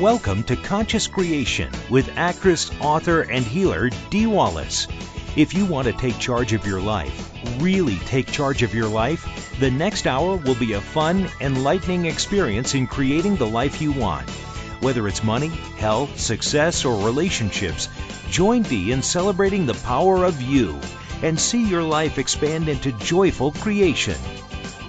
Welcome to Conscious Creation with actress, author, and healer Dee Wallace. If you want to take charge of your life, really take charge of your life, the next hour will be a fun, enlightening experience in creating the life you want. Whether it's money, health, success, or relationships, join Dee in celebrating the power of you and see your life expand into joyful creation.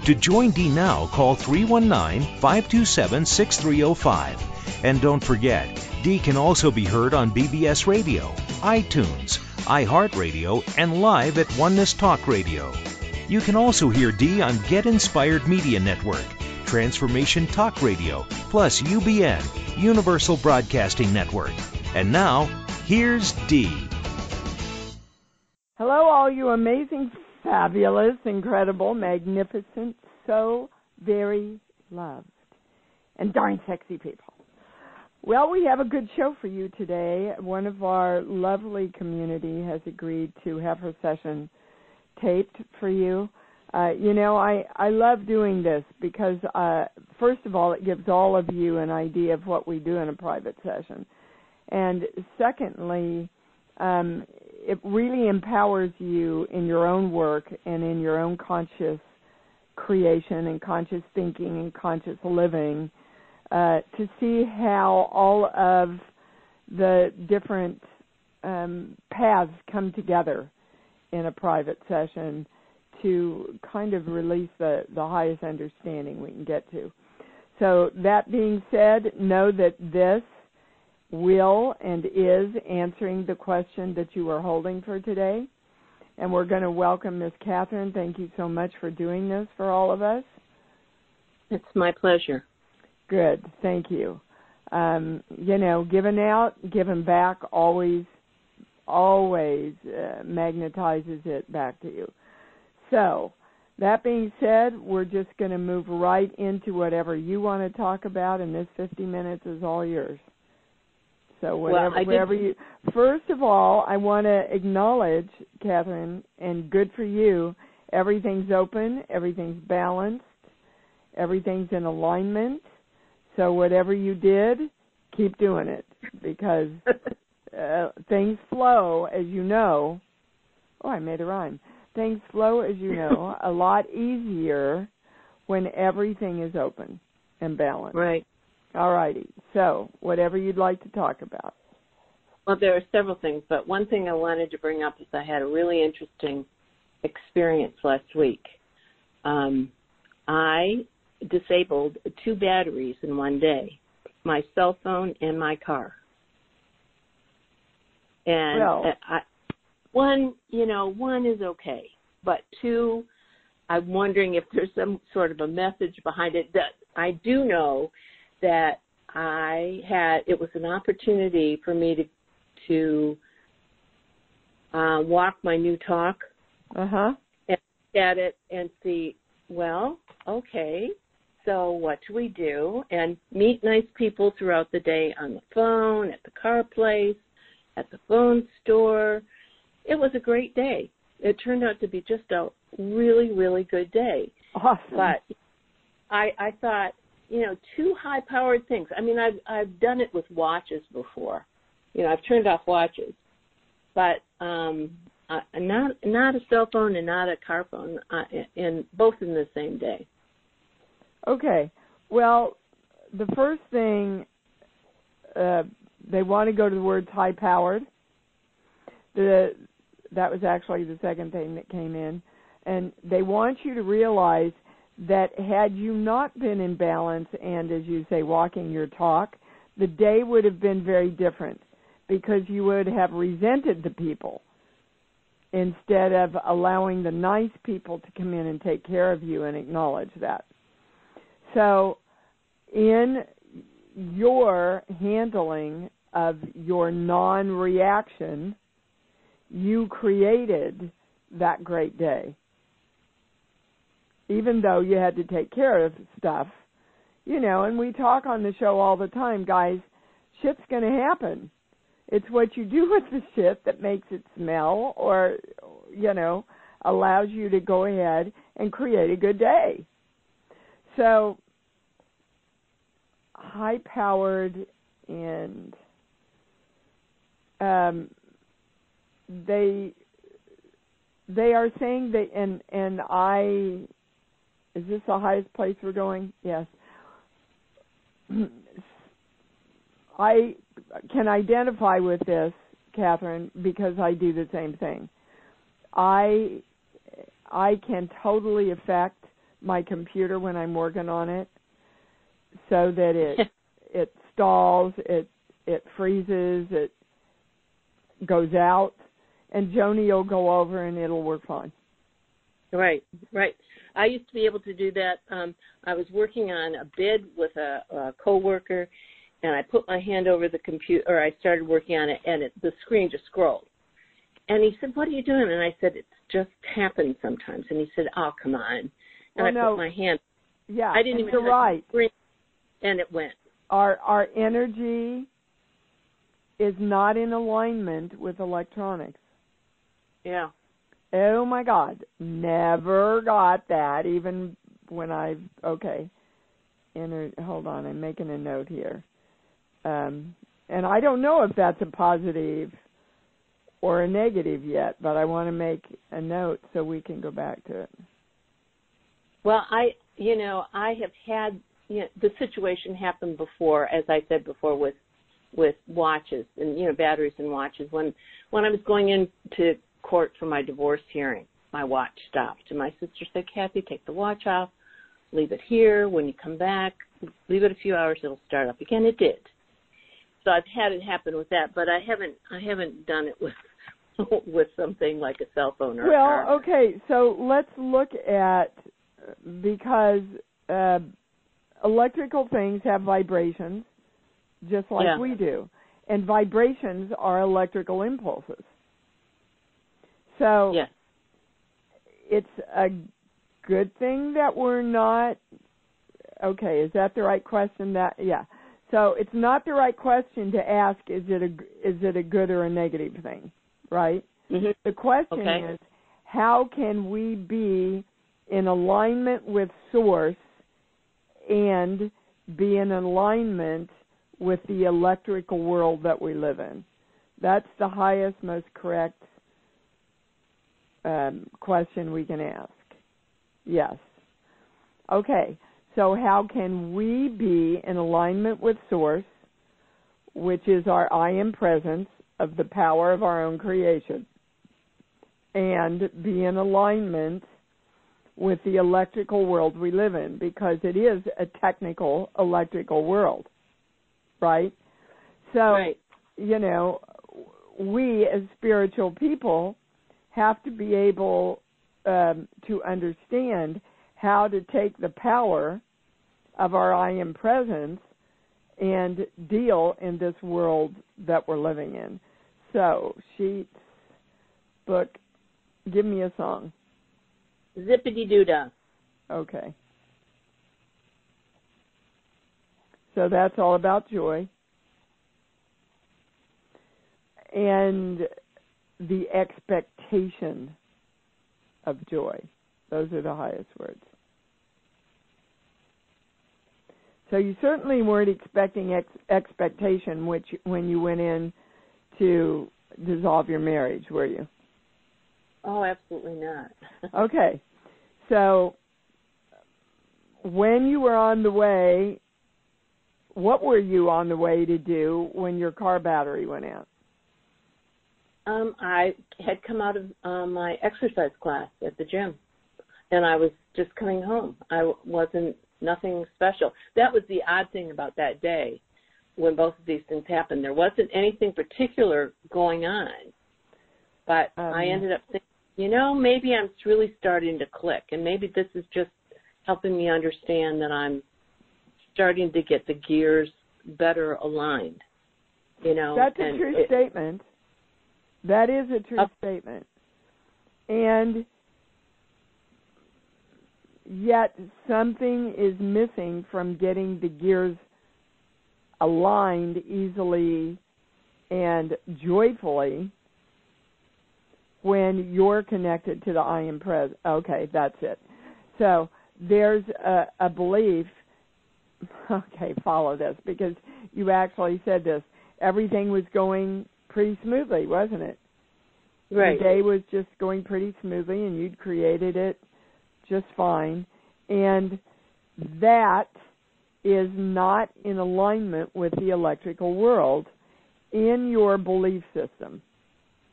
To join Dee now, call 319 527 6305 and don't forget, Dee can also be heard on BBS Radio, iTunes, iHeartRadio, and live at Oneness Talk Radio. You can also hear Dee on Get Inspired Media Network, Transformation Talk Radio, plus UBN, Universal Broadcasting Network. And now, here's Dee. Hello, all you amazing, fabulous, incredible, magnificent, so very loved, and darn sexy people. Well, we have a good show for you today. One of our lovely community has agreed to have her session taped for you. Uh, you know, I I love doing this because uh, first of all, it gives all of you an idea of what we do in a private session, and secondly, um, it really empowers you in your own work and in your own conscious creation and conscious thinking and conscious living uh, to see how all of the different um, paths come together in a private session to kind of release the, the highest understanding we can get to. So, that being said, know that this will and is answering the question that you are holding for today. And we're going to welcome Miss Catherine. Thank you so much for doing this for all of us. It's my pleasure. Good, thank you. Um, you know, giving out, giving back always, always uh, magnetizes it back to you. So, that being said, we're just going to move right into whatever you want to talk about, and this 50 minutes is all yours. So whatever, well, whatever you. First of all, I want to acknowledge, Catherine, and good for you. Everything's open, everything's balanced, everything's in alignment so whatever you did, keep doing it because uh, things flow, as you know. Oh, I made a rhyme. Things flow, as you know, a lot easier when everything is open and balanced. Right. All righty. So, whatever you'd like to talk about. Well, there are several things, but one thing I wanted to bring up is I had a really interesting experience last week. Um, I disabled two batteries in one day my cell phone and my car. And well, I, one, you know, one is okay, but two, I'm wondering if there's some sort of a message behind it. That I do know that I had it was an opportunity for me to to uh, walk my new talk. Uh huh. And at it and see. Well, okay, so what do we do? And meet nice people throughout the day on the phone, at the car place, at the phone store. It was a great day. It turned out to be just a really, really good day. Awesome. But I I thought, you know, two high powered things. I mean I've I've done it with watches before. You know, I've turned off watches. But um uh, not not a cell phone and not a car phone uh, in both in the same day. Okay. Well, the first thing uh, they want to go to the words high powered. The that was actually the second thing that came in, and they want you to realize that had you not been in balance and, as you say, walking your talk, the day would have been very different because you would have resented the people instead of allowing the nice people to come in and take care of you and acknowledge that. So, in your handling of your non reaction, you created that great day. Even though you had to take care of stuff, you know, and we talk on the show all the time, guys, shit's going to happen. It's what you do with the shit that makes it smell or, you know, allows you to go ahead and create a good day. So, high powered and um, they they are saying that and and I is this the highest place we're going? Yes. I can identify with this, Catherine, because I do the same thing. I I can totally affect my computer when I'm working on it so that it it stalls, it it freezes, it goes out, and Joni will go over and it'll work fine. Right, right. I used to be able to do that. Um, I was working on a bid with a, a coworker, and I put my hand over the computer, or I started working on it, and it, the screen just scrolled. And he said, "What are you doing?" And I said, "It just happens sometimes." And he said, "Oh, come on." And well, I no. put my hand. Yeah, I didn't even you're right. the screen, and it went. Our our energy is not in alignment with electronics. Yeah. Oh my God, never got that. Even when I okay, entered. Hold on, I'm making a note here. Um, and I don't know if that's a positive or a negative yet, but I want to make a note so we can go back to it. Well, I, you know, I have had you know, the situation happened before, as I said before, with with watches and you know batteries and watches. When when I was going into court for my divorce hearing, my watch stopped, and my sister said, "Kathy, take the watch off, leave it here. When you come back, leave it a few hours, it'll start up again." It did. So I've had it happen with that, but I haven't I haven't done it with with something like a cell phone or well, a car. okay, so let's look at because uh, electrical things have vibrations, just like Yeah. we do, and vibrations are electrical impulses. So Yes. it's a good thing that we're not. Okay, is that the right question? That yeah. So it's not the right question to ask. Is it a is it a good or a negative thing, right? hmm The question Okay. is, how can we be in alignment with Source and be in alignment with the electrical world that we live in? That's the highest, most correct um, question we can ask. Yes. Okay. So how can we be in alignment with Source, which is our I am presence of the power of our own creation, and be in alignment with the electrical world we live in because it is a technical electrical world, right? So, Right. you know, we as spiritual people have to be able um, to understand how to take the power of our I am presence and deal in this world that we're living in. So, sheets, book, give me a song. Zippity doo dah. Okay. So that's all about joy. And the expectation of joy. Those are the highest words. So you certainly weren't expecting ex- expectation which when you went in to dissolve your marriage, were you? Oh, absolutely not. Okay. So when you were on the way, what were you on the way to do when your car battery went out? Um, I had come out of um, my exercise class at the gym, and I was just coming home. I wasn't nothing special. That was the odd thing about that day when both of these things happened. There wasn't anything particular going on, but I Um, ended up thinking, you know, maybe I'm really starting to click, and maybe this is just helping me understand that I'm starting to get the gears better aligned. You know, That's a true it- statement. That is a true Uh, statement. And yet something is missing from getting the gears aligned easily and joyfully when you're connected to the I am present. Okay, that's it. So there's a, a belief. Okay, follow this because you actually said this. Everything was going pretty smoothly, wasn't it? Right. The day was just going pretty smoothly, and you'd created it just fine. And that is not in alignment with the electrical world in your belief system.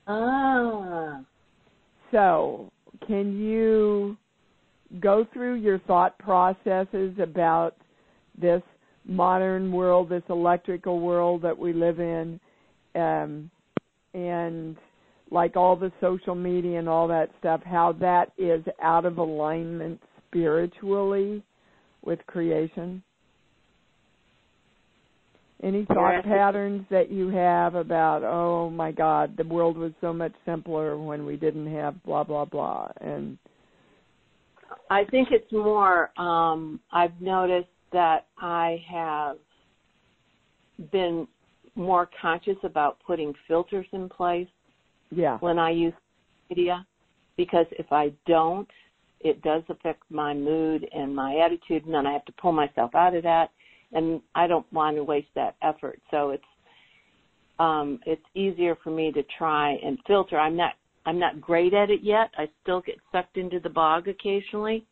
Ah. So, can you go through your thought processes about this modern world, this electrical world that we live in, um, and like all the social media and all that stuff, how that is out of alignment spiritually with creation? Any thought patterns that you have about, oh my God, the world was so much simpler when we didn't have blah blah blah, and I think it's more. Um, I've noticed that I have been more conscious about putting filters in place yeah, when I use media because if I don't, it does affect my mood and my attitude, and then I have to pull myself out of that, and I don't want to waste that effort. So it's um, it's easier for me to try and filter. I'm not I'm not great at it yet. I still get sucked into the bog occasionally,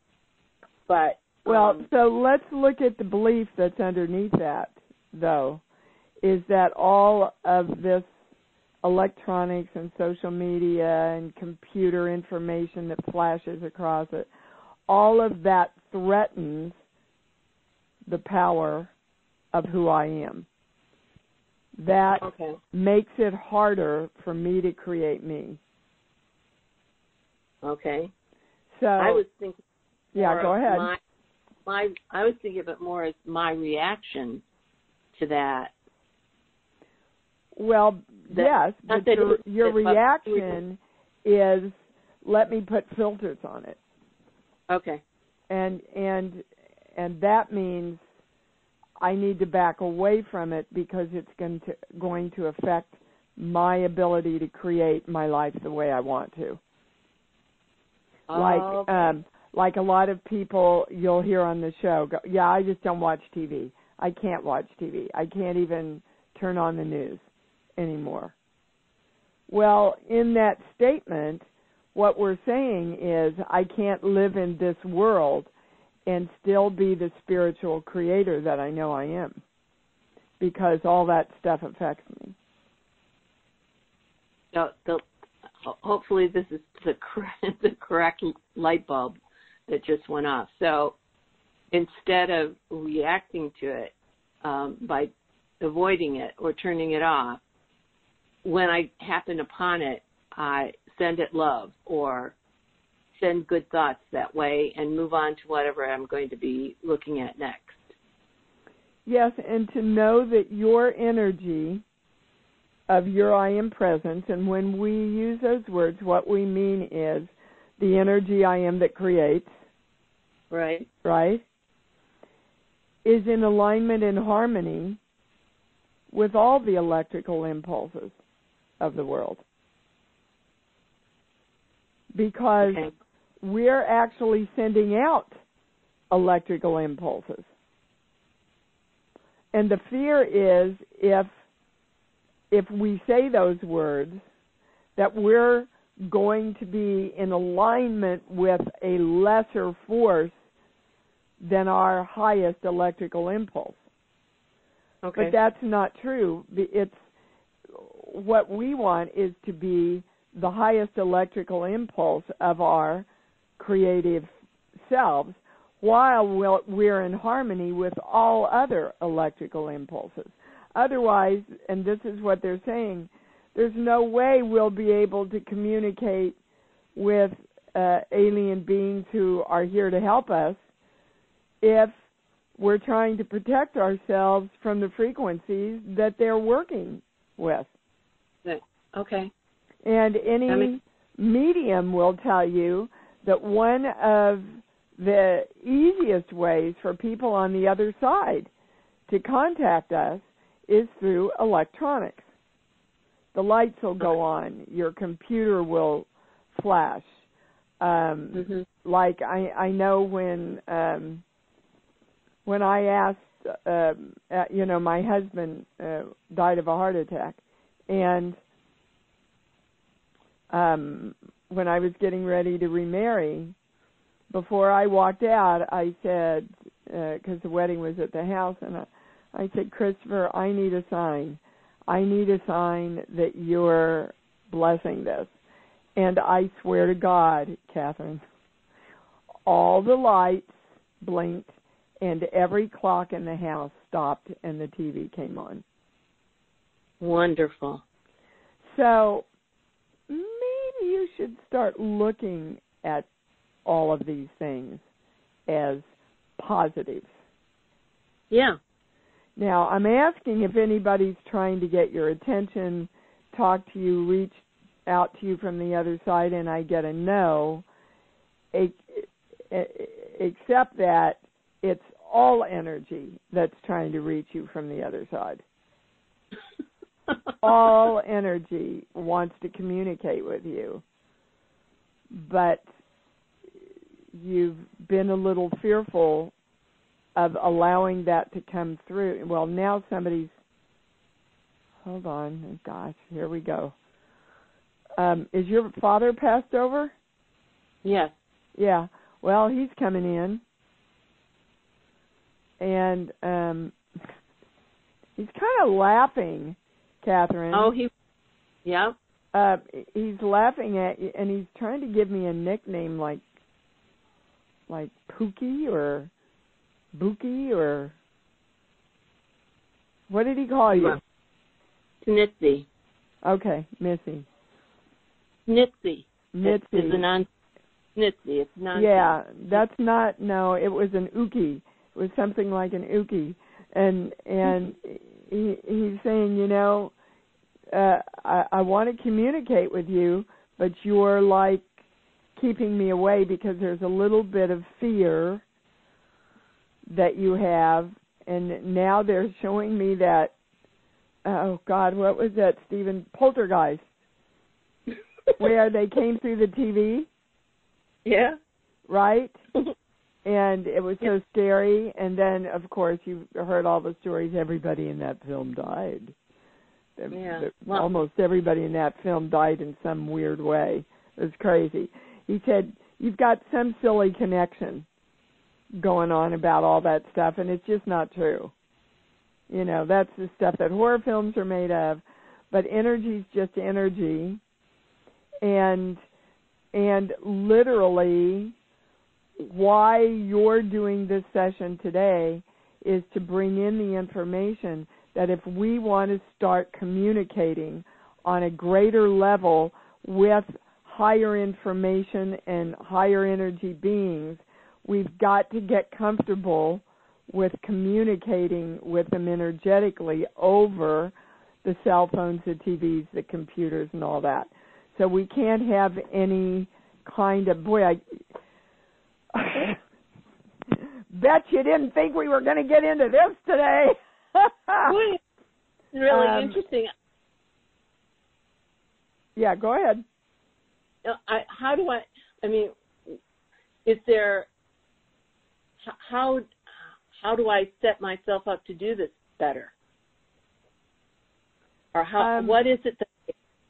but Well, um, so let's look at the belief that's underneath that, though. Is that all of this electronics and social media and computer information that flashes across it, all of that threatens the power of who I am. That okay, makes it harder for me to create me. okay. So, I was thinking. yeah, go ahead. My, my I was thinking of it more as my reaction to that. Well, That- yes, but your, your reaction is let me put filters on it, Okay. and and and that means I need to back away from it because it's going to going to affect my ability to create my life the way I want to. Like okay. um like a lot of people you'll hear on the show go, "Yeah, I just don't watch TV. I can't watch TV. I can't even turn on the news anymore." Well, in that statement, what we're saying is I can't live in this world and still be the spiritual creator that I know I am because all that stuff affects me. So, the, hopefully this is the correct, the correct light bulb that just went off. So instead of reacting to it um, by avoiding it or turning it off, when I happen upon it, I send it love or send good thoughts that way and move on to whatever I'm going to be looking at next. Yes, and to know that your energy of your I am presence, and when we use those words, what we mean is the energy I am that creates, Right? right, is in alignment and harmony with all the electrical impulses of the world. Because Okay. We're actually sending out electrical impulses. And the fear is if if we say those words that we're going to be in alignment with a lesser force than our highest electrical impulse. Okay. But that's not true. It's what we want is to be the highest electrical impulse of our creative selves while we're in harmony with all other electrical impulses. Otherwise, and this is what they're saying, there's no way we'll be able to communicate with uh, alien beings who are here to help us if we're trying to protect ourselves from the frequencies that they're working with. okay. And any makes- medium will tell you that one of the easiest ways for people on the other side to contact us is through electronics. The lights will go on, your computer will flash. Um, Mhm. like I I know when um when I asked uh, uh, you know, my husband uh, died of a heart attack, and um, when I was getting ready to remarry, before I walked out, I said, because uh, the wedding was at the house, and I, I said, Christopher, I need a sign. I need a sign that you're blessing this. And I swear to God, Catherine, all the lights blinked and every clock in the house stopped and the TV came on. Wonderful. So you should start looking at all of these things as positives. Yeah. Now, I'm asking if anybody's trying to get your attention, talk to you, reach out to you from the other side, and I get a no, except that it's all energy that's trying to reach you from the other side. all energy wants to communicate with you, but you've been a little fearful of allowing that to come through. Well, now somebody's. Hold on, Oh, gosh, here we go. Um, is your father passed over? Yes. Yeah. Well, he's coming in, and um, he's kind of laughing, Catherine. Oh, he. Yeah. Uh, he's laughing at you, and he's trying to give me a nickname like, like Pookie or Bookie or what did he call you? Snitsy. Okay, Missy. Snitsy. Nitsy. It's a non Snitsy. It's non. Yeah, that's not. No, it was an uki. It was something like an uki, and and he he's saying, you know, uh, I I want to communicate with you, but you're like keeping me away because there's a little bit of fear that you have, and now they're showing me that. Oh God, what was that, Stephen Poltergeist? where they came through the TV. Yeah. Right? and it was so scary and then of course you heard all the stories everybody in that film died. Yeah. Well, almost everybody in that film died in some weird way. It was crazy. He said, You've got some silly connection going on about all that stuff and it's just not true. You know, that's the stuff that horror films are made of. But energy's just energy and and literally why you're doing this session today is to bring in the information that if we want to start communicating on a greater level with higher information and higher energy beings, we've got to get comfortable with communicating with them energetically over the cell phones, the TVs, the computers, and all that. So we can't have any kind of boy. I bet you didn't think we were going to get into this today. really um, interesting. Yeah, go ahead. I, how do I? I mean, is there? How how do I set myself up to do this better? Or how? Um, what is it that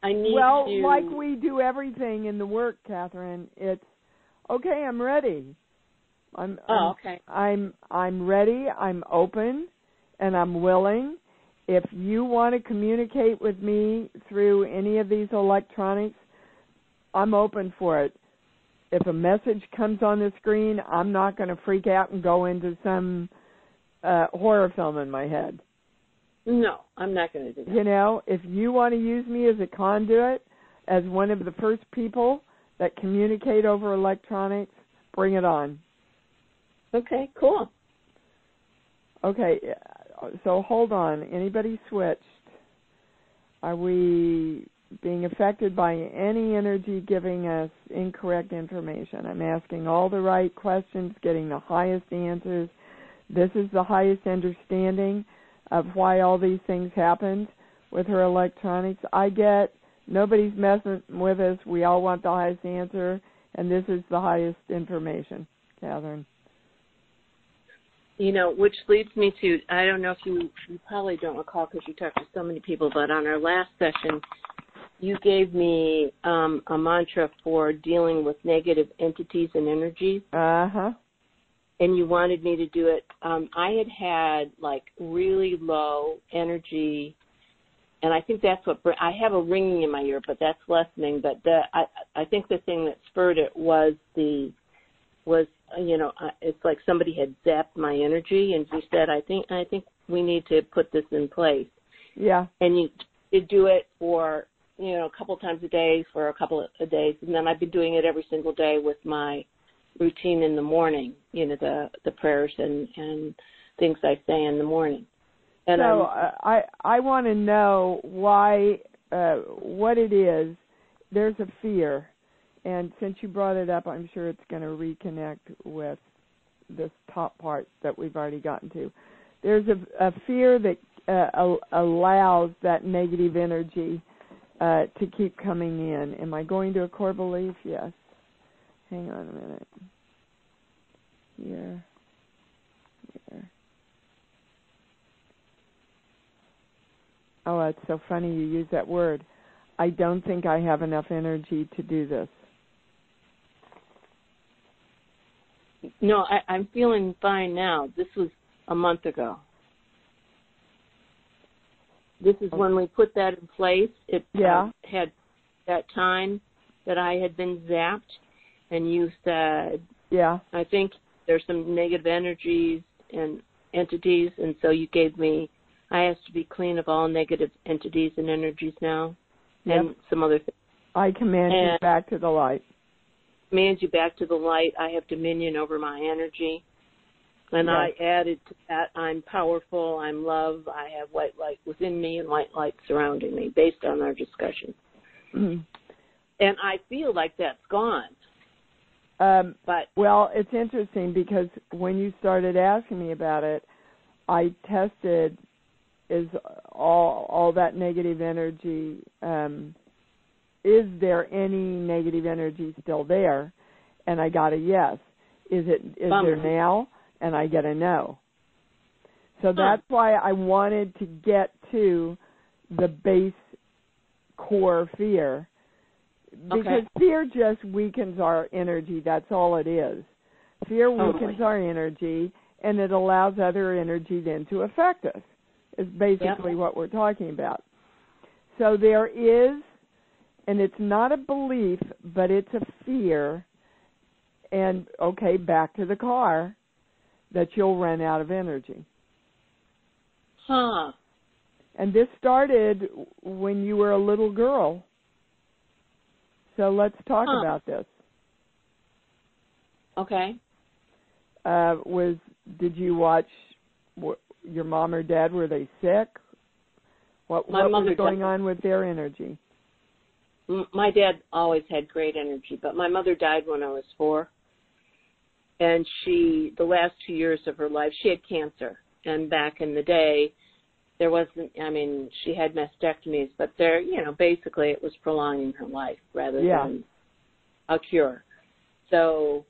I need to well, to. like we do everything in the work, Catherine. It's okay. I'm ready. I'm. Oh, okay. I'm. I'm ready. I'm open, and I'm willing. If you want to communicate with me through any of these electronics, I'm open for it. If a message comes on the screen, I'm not going to freak out and go into some uh, horror film in my head. No, I'm not going to do that. You know, if you want to use me as a conduit, as one of the first people that communicate over electronics, bring it on. Okay, cool. Okay, so hold on. Anybody switched? Are we being affected by any energy giving us incorrect information? I'm asking all the right questions, getting the highest answers. This is the highest understanding of why all these things happened with her electronics. I get nobody's messing with us. We all want the highest answer, and this is the highest information, Catherine. you know, which leads me to I don't know if you you probably don't recall because you talked to so many people, but on our last session, you gave me um, a mantra for dealing with negative entities and energies. Uh huh. And you wanted me to do it. Um, I had had like really low energy, and I think that's what I have a ringing in my ear, but that's lessening. But the I I think the thing that spurred it was the was you know uh, it's like somebody had zapped my energy, and you said I think I think we need to put this in place. Yeah. And you did do it for you know, a couple times a day for a couple of days, and then I've been doing it every single day with my routine in the morning. You know, the the prayers and and things I say in the morning. And so uh, I I want to know why uh, what it is. There's a fear, and since you brought it up, I'm sure it's going to reconnect with this top part that we've already gotten to. There's a, a fear that uh, allows that negative energy uh, to keep coming in. Am I going to a core belief? Yes. Hang on a minute. Here. Here. Oh, it's so funny you use that word. I don't think I have enough energy to do this. No, I, I'm feeling fine now. This was a month ago. This is when we put that in place. It uh, yeah. had that time that I had been zapped, and you said, "Yeah, I think there's some negative energies and entities," and so you gave me. I asked to be clean of all negative entities and energies now, yep. and some other things. I command and you back to the light. Command you back to the light. I have dominion over my energy. And yes. I added to that, I'm powerful, I'm love, I have white light within me and white light surrounding me based on our discussion. Mm-hmm. And I feel like that's gone. Um, but well, it's interesting because when you started asking me about it, I tested is all all that negative energy um, is there any negative energy still there? And I got a yes. Is it is Bummer. there now? and I get a no. So that's why I wanted to get to the base core fear because okay. fear just weakens our energy. That's all it is. Fear totally. weakens our energy and it allows other energy then to affect us. Is basically yep. what we're talking about. So there is and it's not a belief, but it's a fear. And okay, back to the car that you'll run out of energy. Huh. And this started when you were a little girl. So let's talk huh. about this. Okay. Uh, was did you watch your mom or dad? Were they sick? What, what was going died. on with their energy? My dad always had great energy, but my mother died when I was four and she the last two years of her life she had cancer and back in the day there wasn't i mean she had mastectomies but there you know basically it was prolonging her life rather yeah. than a cure so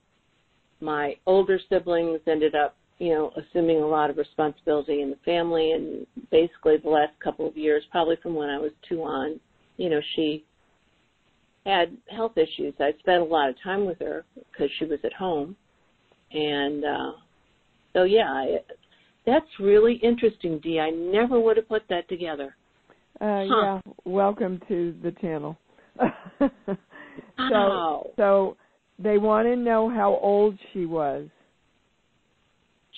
my older siblings ended up you know assuming a lot of responsibility in the family and basically the last couple of years probably from when i was two on you know she had health issues i spent a lot of time with her because she was at home and uh, so, yeah, I, that's really interesting, Dee. I never would have put that together. Uh, huh. Yeah, welcome to the channel. So, so they want to know how old she was.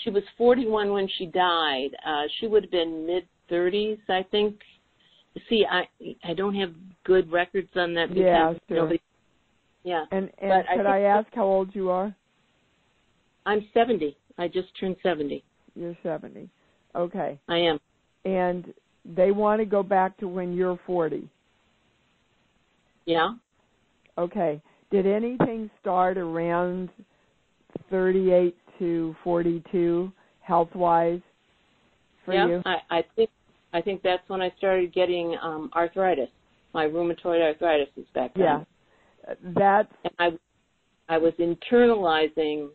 She was 41 when she died. Uh, she would have been mid 30s, I think. See, I I don't have good records on that. Because yeah, sure. Nobody, yeah. And and but could I, I ask how old you are? I'm 70. I just turned 70. You're 70. Okay. I am. And they want to go back to when you're 40. Yeah. Okay. Did anything start around 38 to 42 health wise for yeah, you? I, I think I think that's when I started getting um arthritis. My rheumatoid arthritis is back then. Yeah. That's and I I was internalizing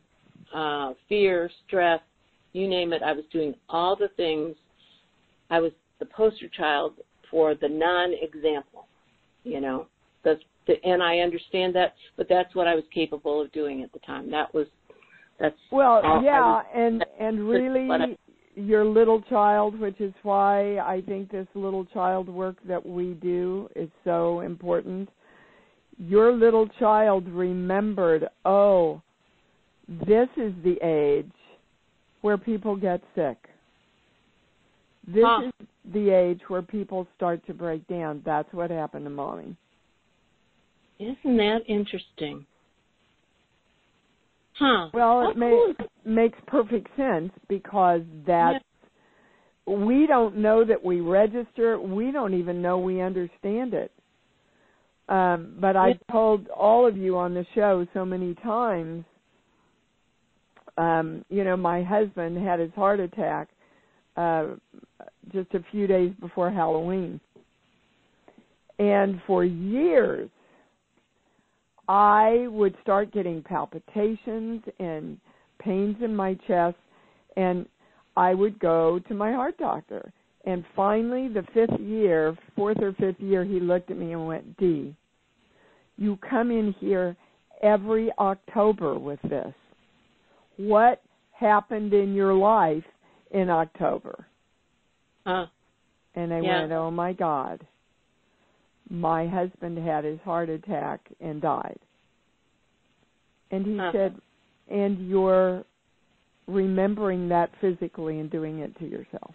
uh, fear, stress, you name it. I was doing all the things. I was the poster child for the non-example, you know. That's the, and I understand that, but that's what I was capable of doing at the time. That was that's well, yeah, and and really, your little child, which is why I think this little child work that we do is so important. Your little child remembered, oh, this is the age where people get sick. This Huh. is the age where people start to break down. That's what happened to mommy. Isn't that interesting? Huh. Well, it may, cool makes perfect sense because that's we don't know that we register. We don't even know we understand it. Um, but Yeah. I've told all of you on the show so many times. Um, you know, my husband had his heart attack uh, just a few days before Halloween, and for years I would start getting palpitations and pains in my chest, and I would go to my heart doctor. And finally, the fifth year, fourth or fifth year, he looked at me and went, Dee, you come in here every October with this. What happened in your life in October? Huh. And I Yeah. went, oh my God. My husband had his heart attack and died. And he Huh. said, and you're remembering that physically and doing it to yourself.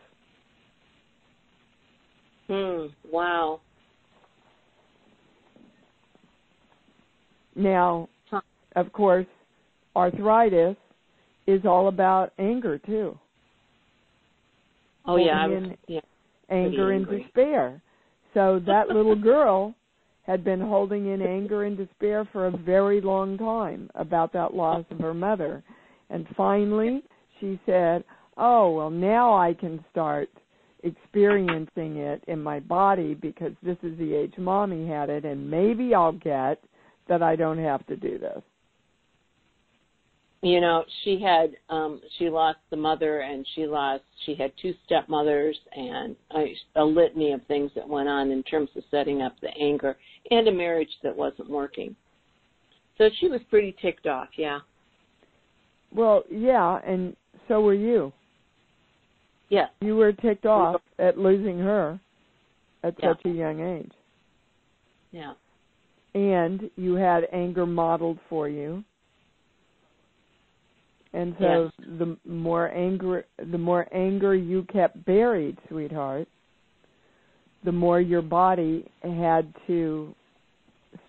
Hmm. Wow. Now, of course, arthritis is all about anger too. Oh yeah. I was, yeah. anger and despair. So that little girl had been holding in anger and despair for a very long time about that loss of her mother. And finally, she said, "Oh, well now I can start experiencing it in my body because this is the age mommy had it and maybe I'll get that I don't have to do this." You know she had um she lost the mother and she lost she had two stepmothers and a, a litany of things that went on in terms of setting up the anger and a marriage that wasn't working so she was pretty ticked off yeah Well, yeah, and so were you. yes You were ticked off at losing her at Yeah. such a young age. yeah and you had anger modeled for you and so the more anger the more anger you kept buried sweetheart the more your body had to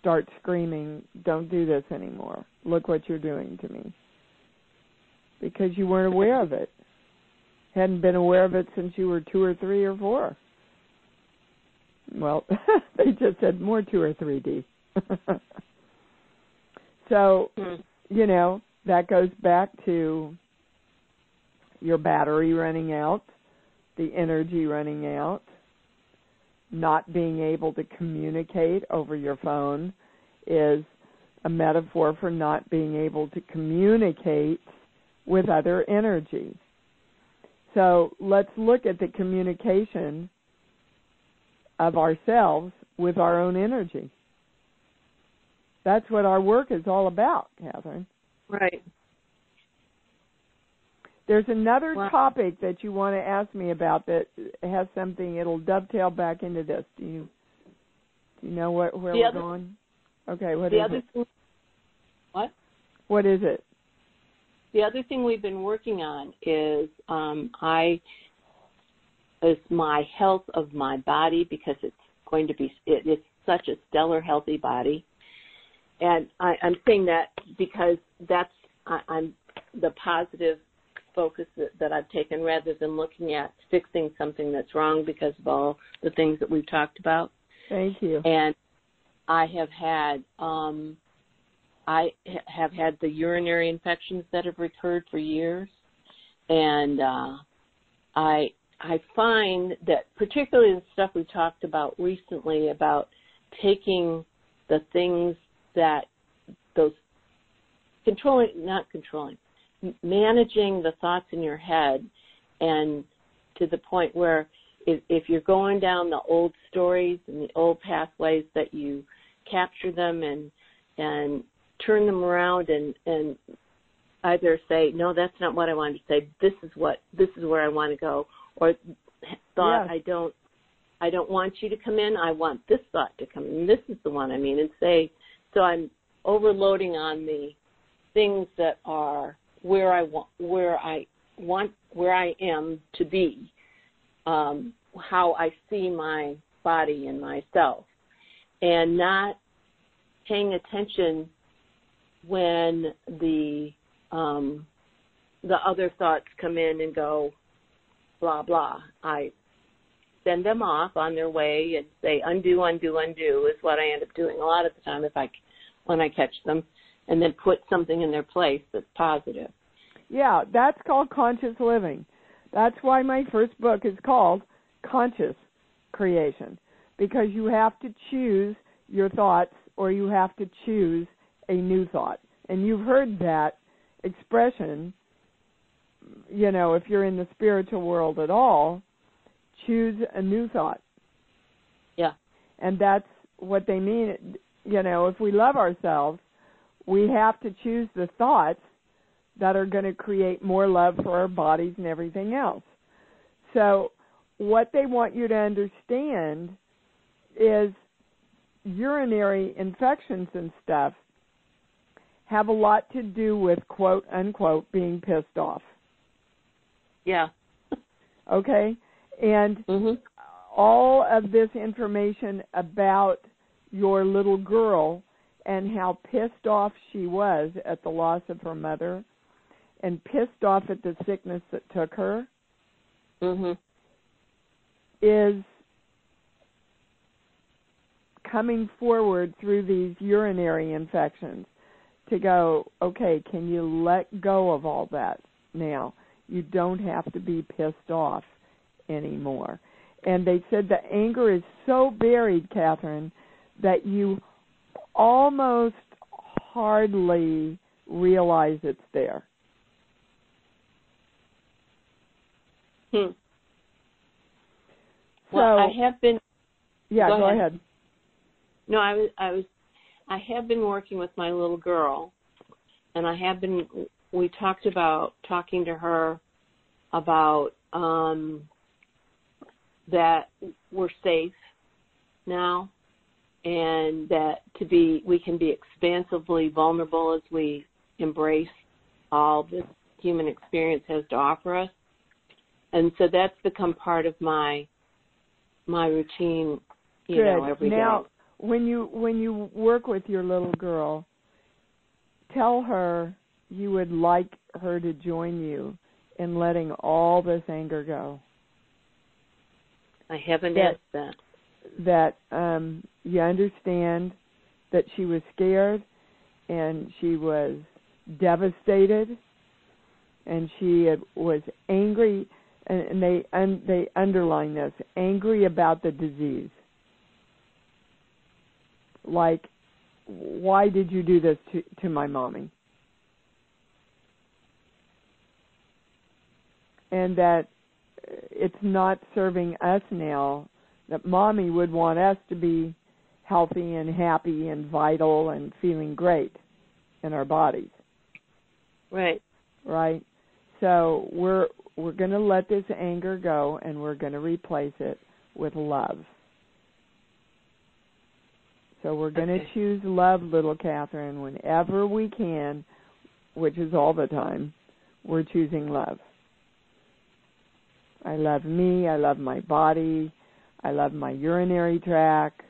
start screaming don't do this anymore. Look what you're doing to me. Because you weren't aware of it. Hadn't been aware of it since you were 2 or 3 or 4 well they just said more 2 or 3D so, Hmm. you know, that goes back to your battery running out, the energy running out, not being able to communicate over your phone is a metaphor for not being able to communicate with other energy. So let's look at the communication of ourselves with our own energy. That's what our work is all about, Catherine. Right There's another Wow. topic that you want to ask me about that has something. It'll dovetail back into this. Do you do you know what where The we're other- going? Okay, what the is other it? thing what What is it? the other thing we've been working on is um i is my health of my body because it's going to be it, it's such a stellar healthy body and I, i'm saying that because that's I, i'm the positive focus that, that i've taken rather than looking at fixing something that's wrong because of all the things that we've talked about Thank you. and I have had um, I ha- have had the urinary infections that have recurred for years, and uh, I I find that particularly the stuff we talked about recently about taking the things that those controlling not controlling managing the thoughts in your head and to the point where if, if you're going down the old stories and the old pathways that you capture them and and turn them around and and either say no that's not what I wanted to say. This is what this is where I want to go or thought yes. I don't I don't want you to come in. I want this thought to come in. This is the one I mean and say so I'm overloading on the things that are where I want where I want where I am to be um, how I see my body and myself and not paying attention when the um, the other thoughts come in and go blah blah. I send them off on their way and say undo, undo, undo is what I end up doing a lot of the time if I when I catch them, and then put something in their place that's positive. Yeah, that's called conscious living. That's why my first book is called Conscious Creation because you have to choose your thoughts or you have to choose a new thought. And you've heard that expression, you know, if you're in the spiritual world at all, choose a new thought. Yeah. And that's what they mean. You know, if we love ourselves, we have to choose the thoughts that are going to create more love for our bodies and everything else. So, what they want you to understand is urinary infections and stuff have a lot to do with quote unquote being pissed off. Yeah. Okay? And Mhm. all of this information about your little girl and how pissed off she was at the loss of her mother and pissed off at the sickness that took her Mhm. is coming forward through these urinary infections to go, okay, can you let go of all that now? You don't have to be pissed off anymore. And they said the anger is so buried, Catherine, that you almost hardly realize it's there. Hmm. So Well, I have been yeah, go go ahead. ahead. No, I was I was I have been working with my little girl and I have been we talked about talking to her about um that we're safe now and that to be we can be expansively vulnerable as we embrace all this human experience has to offer us. And so that's become part of my my routine, you Good. know, every day. now, when you when you work with your little girl, tell her you would like her to join you in letting all this anger go. I haven't Yes. asked that. That um you understand that she was scared and she was devastated and she was angry and, and they un, they underline this angry about the disease. Like why did you do this to to my mommy? And that it's not serving us now that mommy would want us to be healthy and happy and vital and feeling great in our bodies Right. right so we're we're going to let this anger go and we're going to replace it with love so we're going to Okay. choose love little catherine whenever we can which is all the time we're choosing love i love me i love my body i love my urinary tract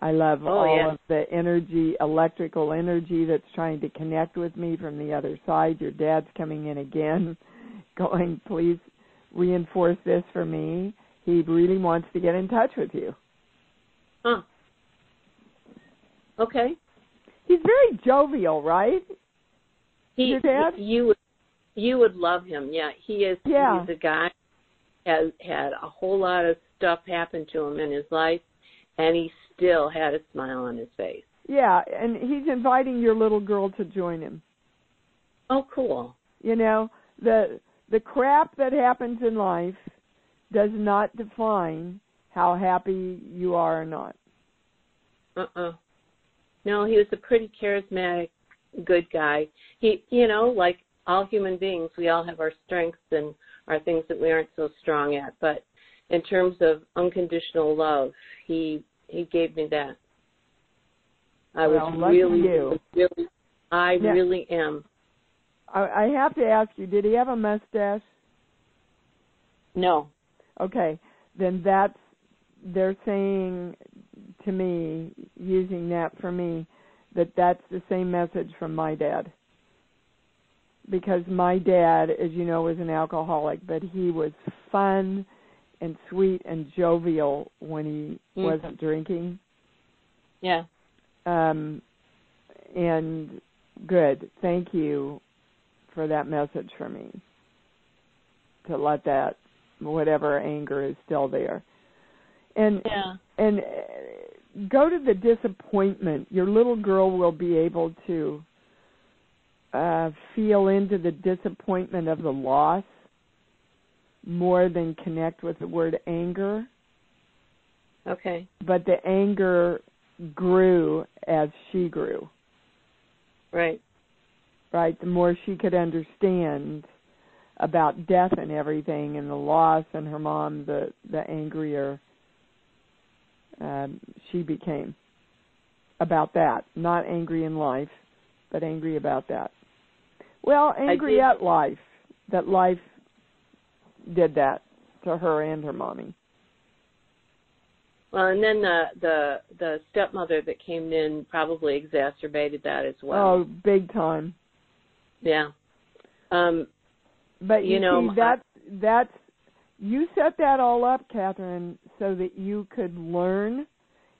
i love Oh, all yeah. of the energy electrical energy that's trying to connect with me from the other side your dad's coming in again going please reinforce this for me he really wants to get in touch with you Huh. Okay. he's very jovial right He, Your dad? you would you would love him. Yeah, he is. Yeah. He's a guy has had a whole lot of stuff happened to him in his life, and he still had a smile on his face. yeah and he's inviting your little girl to join him Oh, cool. You know, the the crap that happens in life does not define how happy you are or not. Uh-uh. No, he was a pretty charismatic, good guy. He, you know, like all human beings, we all have our strengths and our things that we aren't so strong at. But in terms of unconditional love, he he gave me that. I well, was really, really, I yeah. really am. I, I have to ask you, did he have a mustache? No. Okay, then that's they're saying to me, using that for me, that that's the same message from my dad. Because my dad, as you know, was an alcoholic, but he was fun and sweet and jovial when he mm. wasn't drinking. Yeah. Um, and good. Thank you for that message for me. To let that whatever anger is still there. And yeah. and uh, go to the disappointment. Your little girl will be able to uh feel into the disappointment of the loss more than connect with the word anger. Okay. But the anger grew as she grew. Right. Right. The more she could understand about death and everything and the loss and her mom, the the angrier um, she became about that. Not angry in life, but angry about that. Well, angry at life that life did that to her and her mommy. Well, and then the the the stepmother that came in probably exacerbated that as well. Oh, big time. Yeah. Um but you, you know see, that's that's you set that all up, Catherine, so that you could learn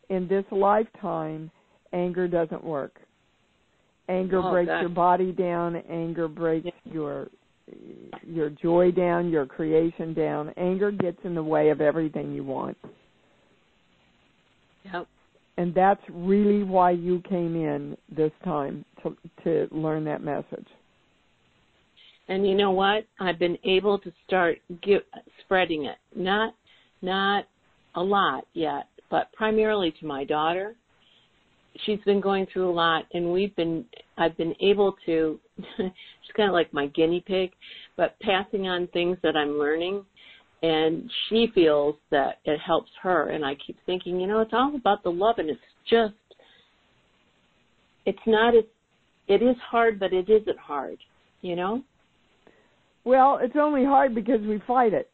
in this lifetime anger doesn't work. Anger oh, breaks your body down, anger breaks yeah. your your joy down, your creation down. Anger gets in the way of everything you want. Yep. And that's really why you came in this time to to learn that message. And you know what? I've been able to start give, spreading it. Not not a lot yet, but primarily to my daughter. She's been going through a lot, and we've been I've been able to. she's kind of like my guinea pig, but passing on things that I'm learning, and she feels that it helps her. And I keep thinking, you know, it's all about the love, and it's just it's not as it is hard, but it isn't hard, you know. Well, it's only hard because we fight it.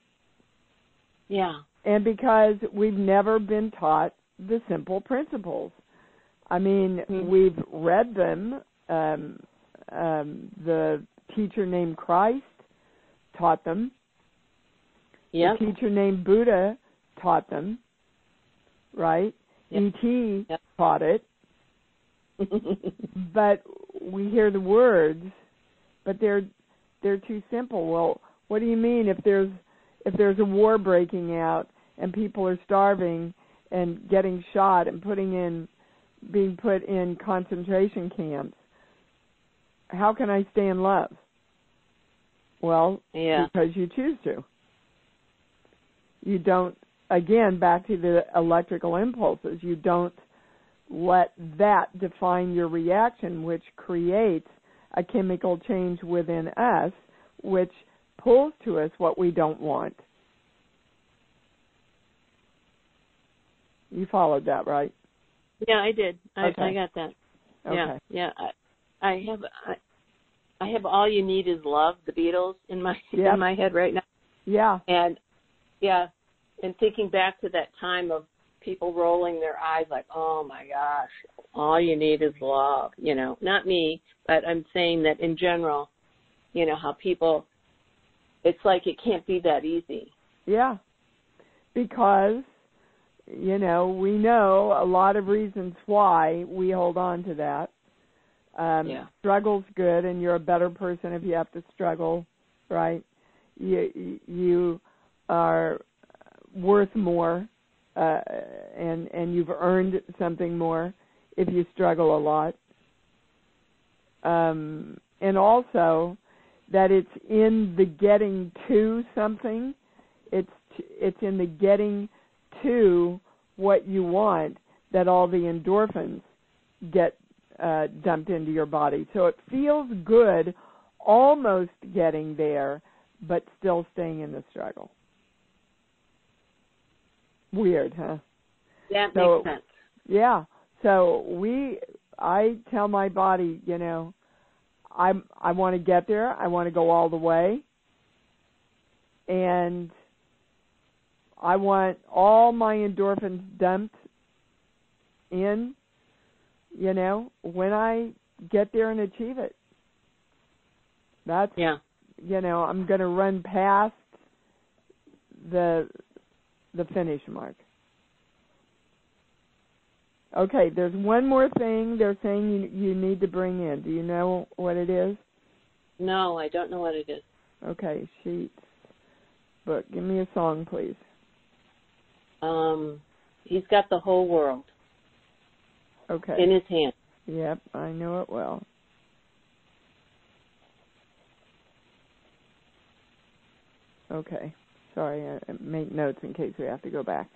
Yeah. And because we've never been taught the simple principles. I mean, mm-hmm. we've read them. Um, um, the teacher named Christ taught them. Yep. The teacher named Buddha taught them. Right? Yep. E.T. Yep. taught it. but we hear the words, but they're they're too simple. Well, what do you mean if there's if there's a war breaking out and people are starving and getting shot and putting in being put in concentration camps? How can I stay in love? Well, yeah. because you choose to. You don't again back to the electrical impulses. You don't let that define your reaction which creates a chemical change within us which pulls to us what we don't want. You followed that, right? Yeah, I did. I, okay. I got that. Okay. Yeah, yeah. I, I have I, I have all you need is love, the Beatles in my yep. in my head right now. Yeah. And yeah, and thinking back to that time of people rolling their eyes like, "Oh my gosh, all you need is love." You know, not me, but I'm saying that in general, you know, how people it's like it can't be that easy. Yeah. Because you know, we know a lot of reasons why we hold on to that. Um yeah. struggle's good and you're a better person if you have to struggle, right? You you are worth more uh, and and you've earned something more if you struggle a lot. Um, and also, that it's in the getting to something. It's it's in the getting to what you want that all the endorphins get uh, dumped into your body. So it feels good, almost getting there, but still staying in the struggle. Weird, huh? That So- makes sense. Yeah. So we I tell my body, you know, I'm I want to get there. I want to go all the way. And I want all my endorphins dumped in, you know, when I get there and achieve it. That's Yeah. you know, I'm going to run past the the finish mark. Okay, there's one more thing they're saying you you need to bring in. Do you know what it is? No, I don't know what it is. Okay, sheets. Book. Give me a song, please. Um, he's got the whole world Okay. in his hand. Yep, I know it well. Okay. Sorry, I I make notes in case we have to go back.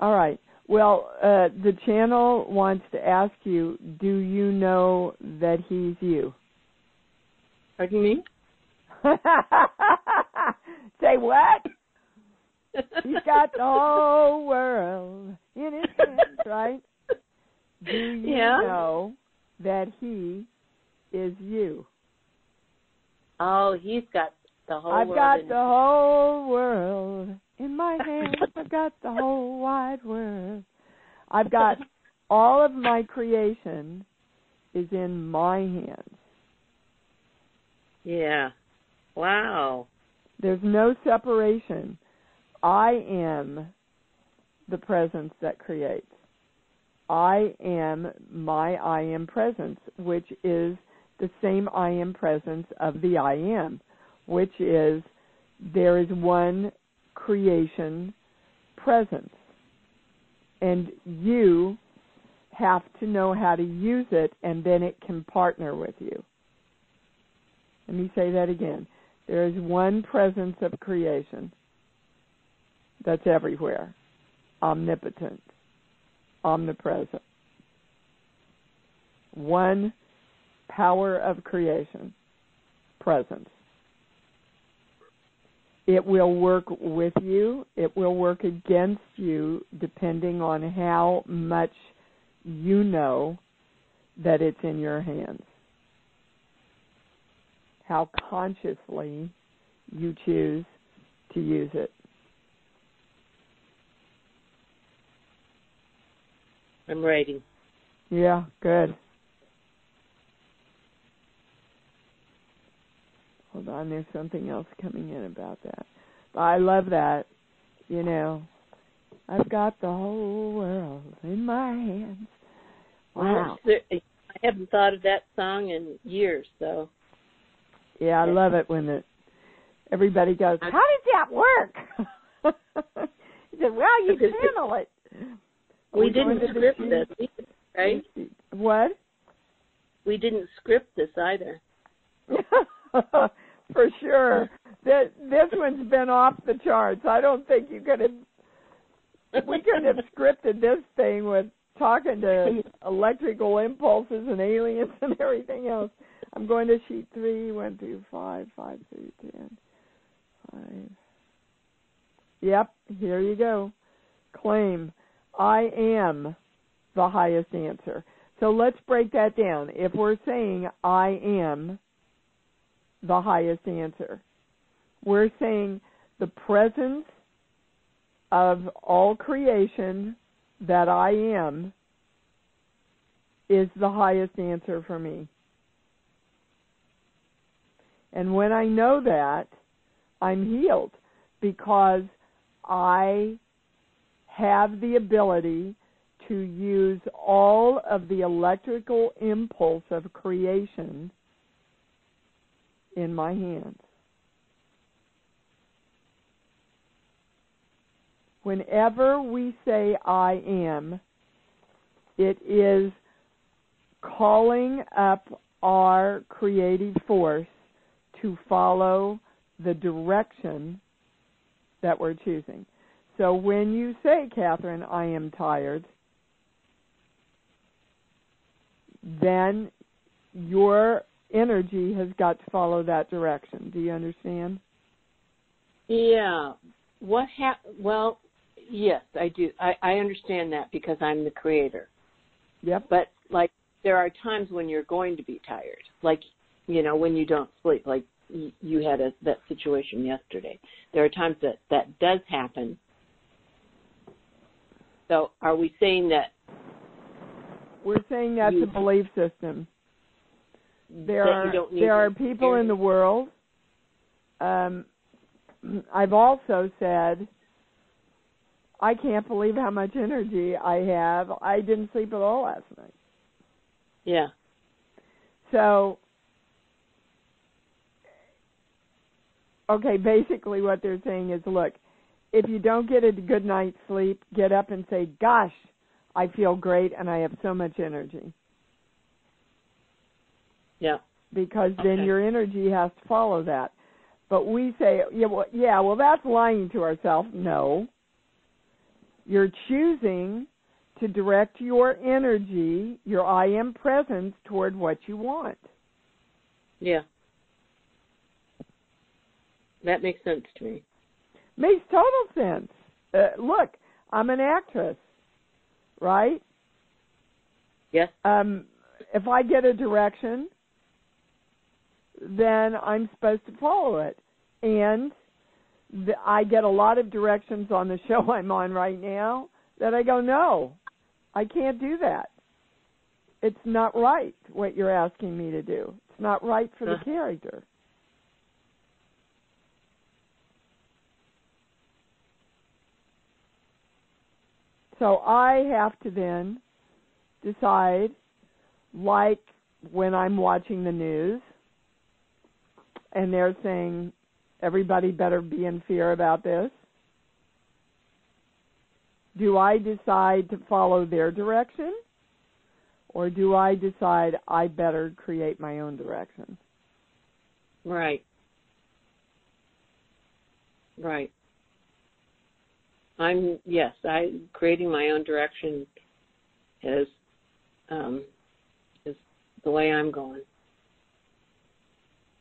All right. Well, uh, the channel wants to ask you, do you know that he's you? Pardon me? Say what? He's got the whole world in his hands, right? Do you Yeah. know that he is you? Oh, he's got the whole I've world got in the whole world in my hands. I've got the whole wide world. I've got all of my creation is in my hands. Yeah. Wow. There's no separation. I am the presence that creates. I am my I am presence, which is the same I am presence of the I am, which is there is one creation presence. And you have to know how to use it, and then it can partner with you. Let me say that again. There is one presence of creation that's everywhere, omnipotent, omnipresent. One power of creation, presence. It will work with you, it will work against you depending on how much you know that it's in your hands. How consciously you choose to use it. I'm writing. Yeah, good. Hold on, there's something else coming in about that. But I love that. You know, I've got the whole world in my hands. Wow. I haven't thought of that song in years, so Yeah, I love it when it everybody goes, How does that work? he said, Well, you channel it. We We're didn't script sheet. this, right? What? We didn't script this either. For sure. This this one's been off the charts. I don't think you could have we couldn't have scripted this thing with talking to electrical impulses and aliens and everything else. I'm going to sheet three, one, two, five, five, three, ten, five. Yep, here you go. Claim I am the highest answer. So let's break that down. If we're saying I am the highest answer, we're saying the presence of all creation that I am is the highest answer for me. And when I know that, I'm healed because I have the ability to use all of the electrical impulse of creation in my hands. Whenever we say I am, it is calling up our creative force to follow the direction that we're choosing. So when you say, Catherine, I am tired, then your energy has got to follow that direction. Do you understand? Yeah. What hap- well, yes, I do. I, I understand that because I'm the creator. Yep. But like there are times when you're going to be tired. Like, you know, when you don't sleep, like y- you had a, that situation yesterday. There are times that that does happen. So, are we saying that We're saying that's You- a belief system. There are you don't need there are people in the world. Um, I've also said, I can't believe how much energy I have. I didn't sleep at all last night. Yeah. So, okay, basically what they're saying is, look, if you don't get a good night's sleep, get up and say, "Gosh, I feel great and I have so much energy." Yeah. because then your energy has to follow that. But we say, yeah, well, yeah, well, that's lying to ourselves. No, you're choosing to direct your energy, your I am presence, toward what you want. Yeah. That makes sense to me. Makes total sense. Uh, look, I'm an actress, right? Yes. Um, if I get a direction, then I'm supposed to follow it. And the, I get a lot of directions on the show I'm on right now that I go, no, I can't do that. It's not right what you're asking me to do. It's not right for the Huh. character. So I have to then decide, like when I'm watching the news and they're saying everybody better be in fear about this. Do I decide to follow their direction? Or do I decide I better create my own direction? Right. Right. I'm yes, I creating my own direction is um is the way I'm going.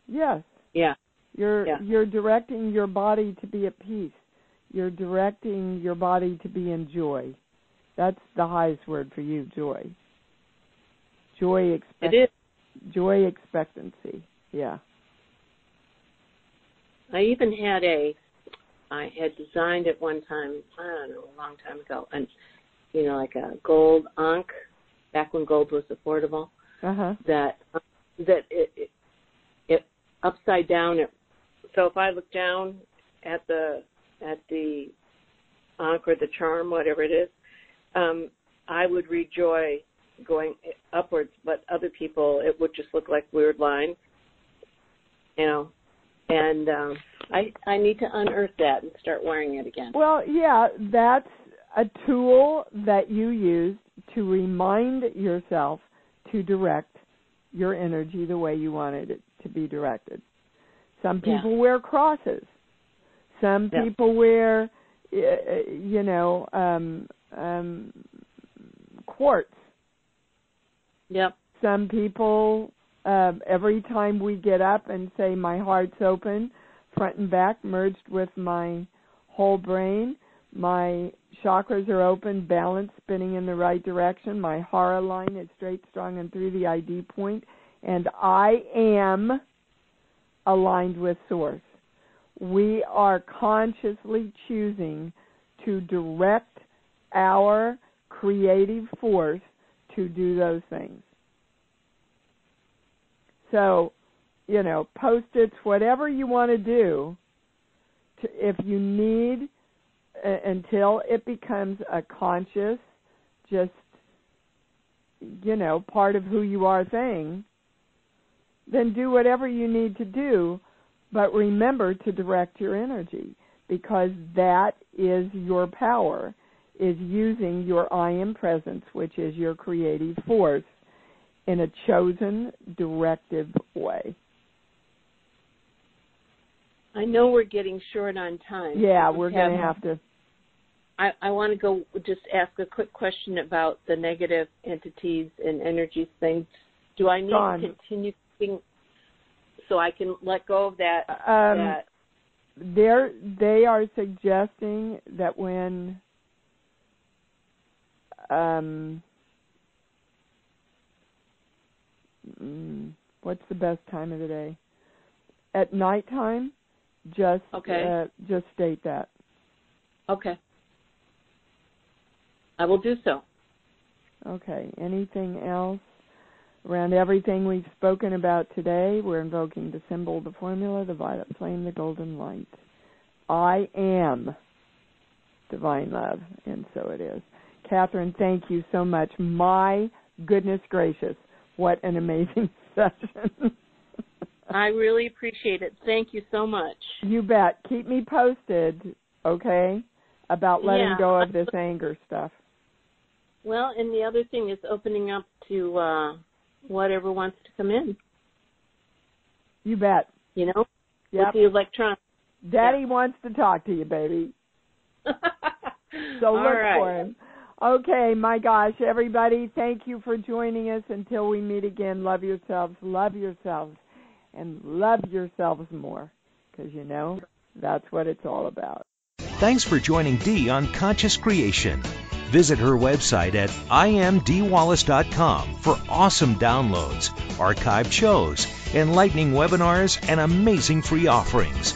Yes. Yeah. You're Yeah. you're directing your body to be at peace. You're directing your body to be in joy. That's the highest word for you, joy. Joy expect It is. joy expectancy. Yeah. I even had a I had designed at one time, I don't know, a long time ago, and you know, like a gold ankh, back when gold was affordable. Uh-huh. That that it, it it upside down. It, so if I look down at the at the ankh or the charm, whatever it is, um, I would read joy going upwards, but other people it would just look like weird lines. You know, and um, I I need to unearth that and start wearing it again. Well, yeah, that's a tool that you use to remind yourself to direct your energy the way you wanted it to be directed. Some Yeah. people wear crosses. Some Yeah. people wear, uh, you know, um, um, quartz. Yep. Some people, um, every time we get up and say, My heart's open, front and back, merged with my whole brain, my chakras are open, balanced, spinning in the right direction, my hara line is straight, strong, and through the ID point, and I am aligned with Source. We are consciously choosing to direct our creative force to do those things. So, you know, post-its, whatever you want to do, if you need uh, until it becomes a conscious, just you know, part of who you are thing, then do whatever you need to do, but remember to direct your energy because that is your power is using your I am presence, which is your creative force, in a chosen, directive way. I know we're getting short on time. Yeah, we're going to have to. I, I want to go just ask a quick question about the negative entities and energies thing. Do I need to continue so I can let go of that? Um, that they're they are suggesting that when um mm, what's the best time of the day? At nighttime just Okay. uh, just state that. Okay. I will do so. okay anything else? Around everything we've spoken about today we're invoking the symbol the formula the violet flame the golden light. I am divine love and so it is. Catherine thank you so much. My goodness gracious what an amazing session I really appreciate it. Thank you so much. you bet keep me posted okay about letting Yeah. go of this anger stuff Well, and the other thing is opening up to uh whatever wants to come in, you bet you know, yep with the electron. daddy wants to talk to you baby So All look right. for him. Okay, my gosh, everybody, thank you for joining us. Until we meet again, love yourselves, love yourselves, and love yourselves more. Because, you know, that's what it's all about. Thanks for joining Dee on Conscious Creation. Visit her website at iamdeewallace.com for awesome downloads, archived shows, enlightening webinars, and amazing free offerings.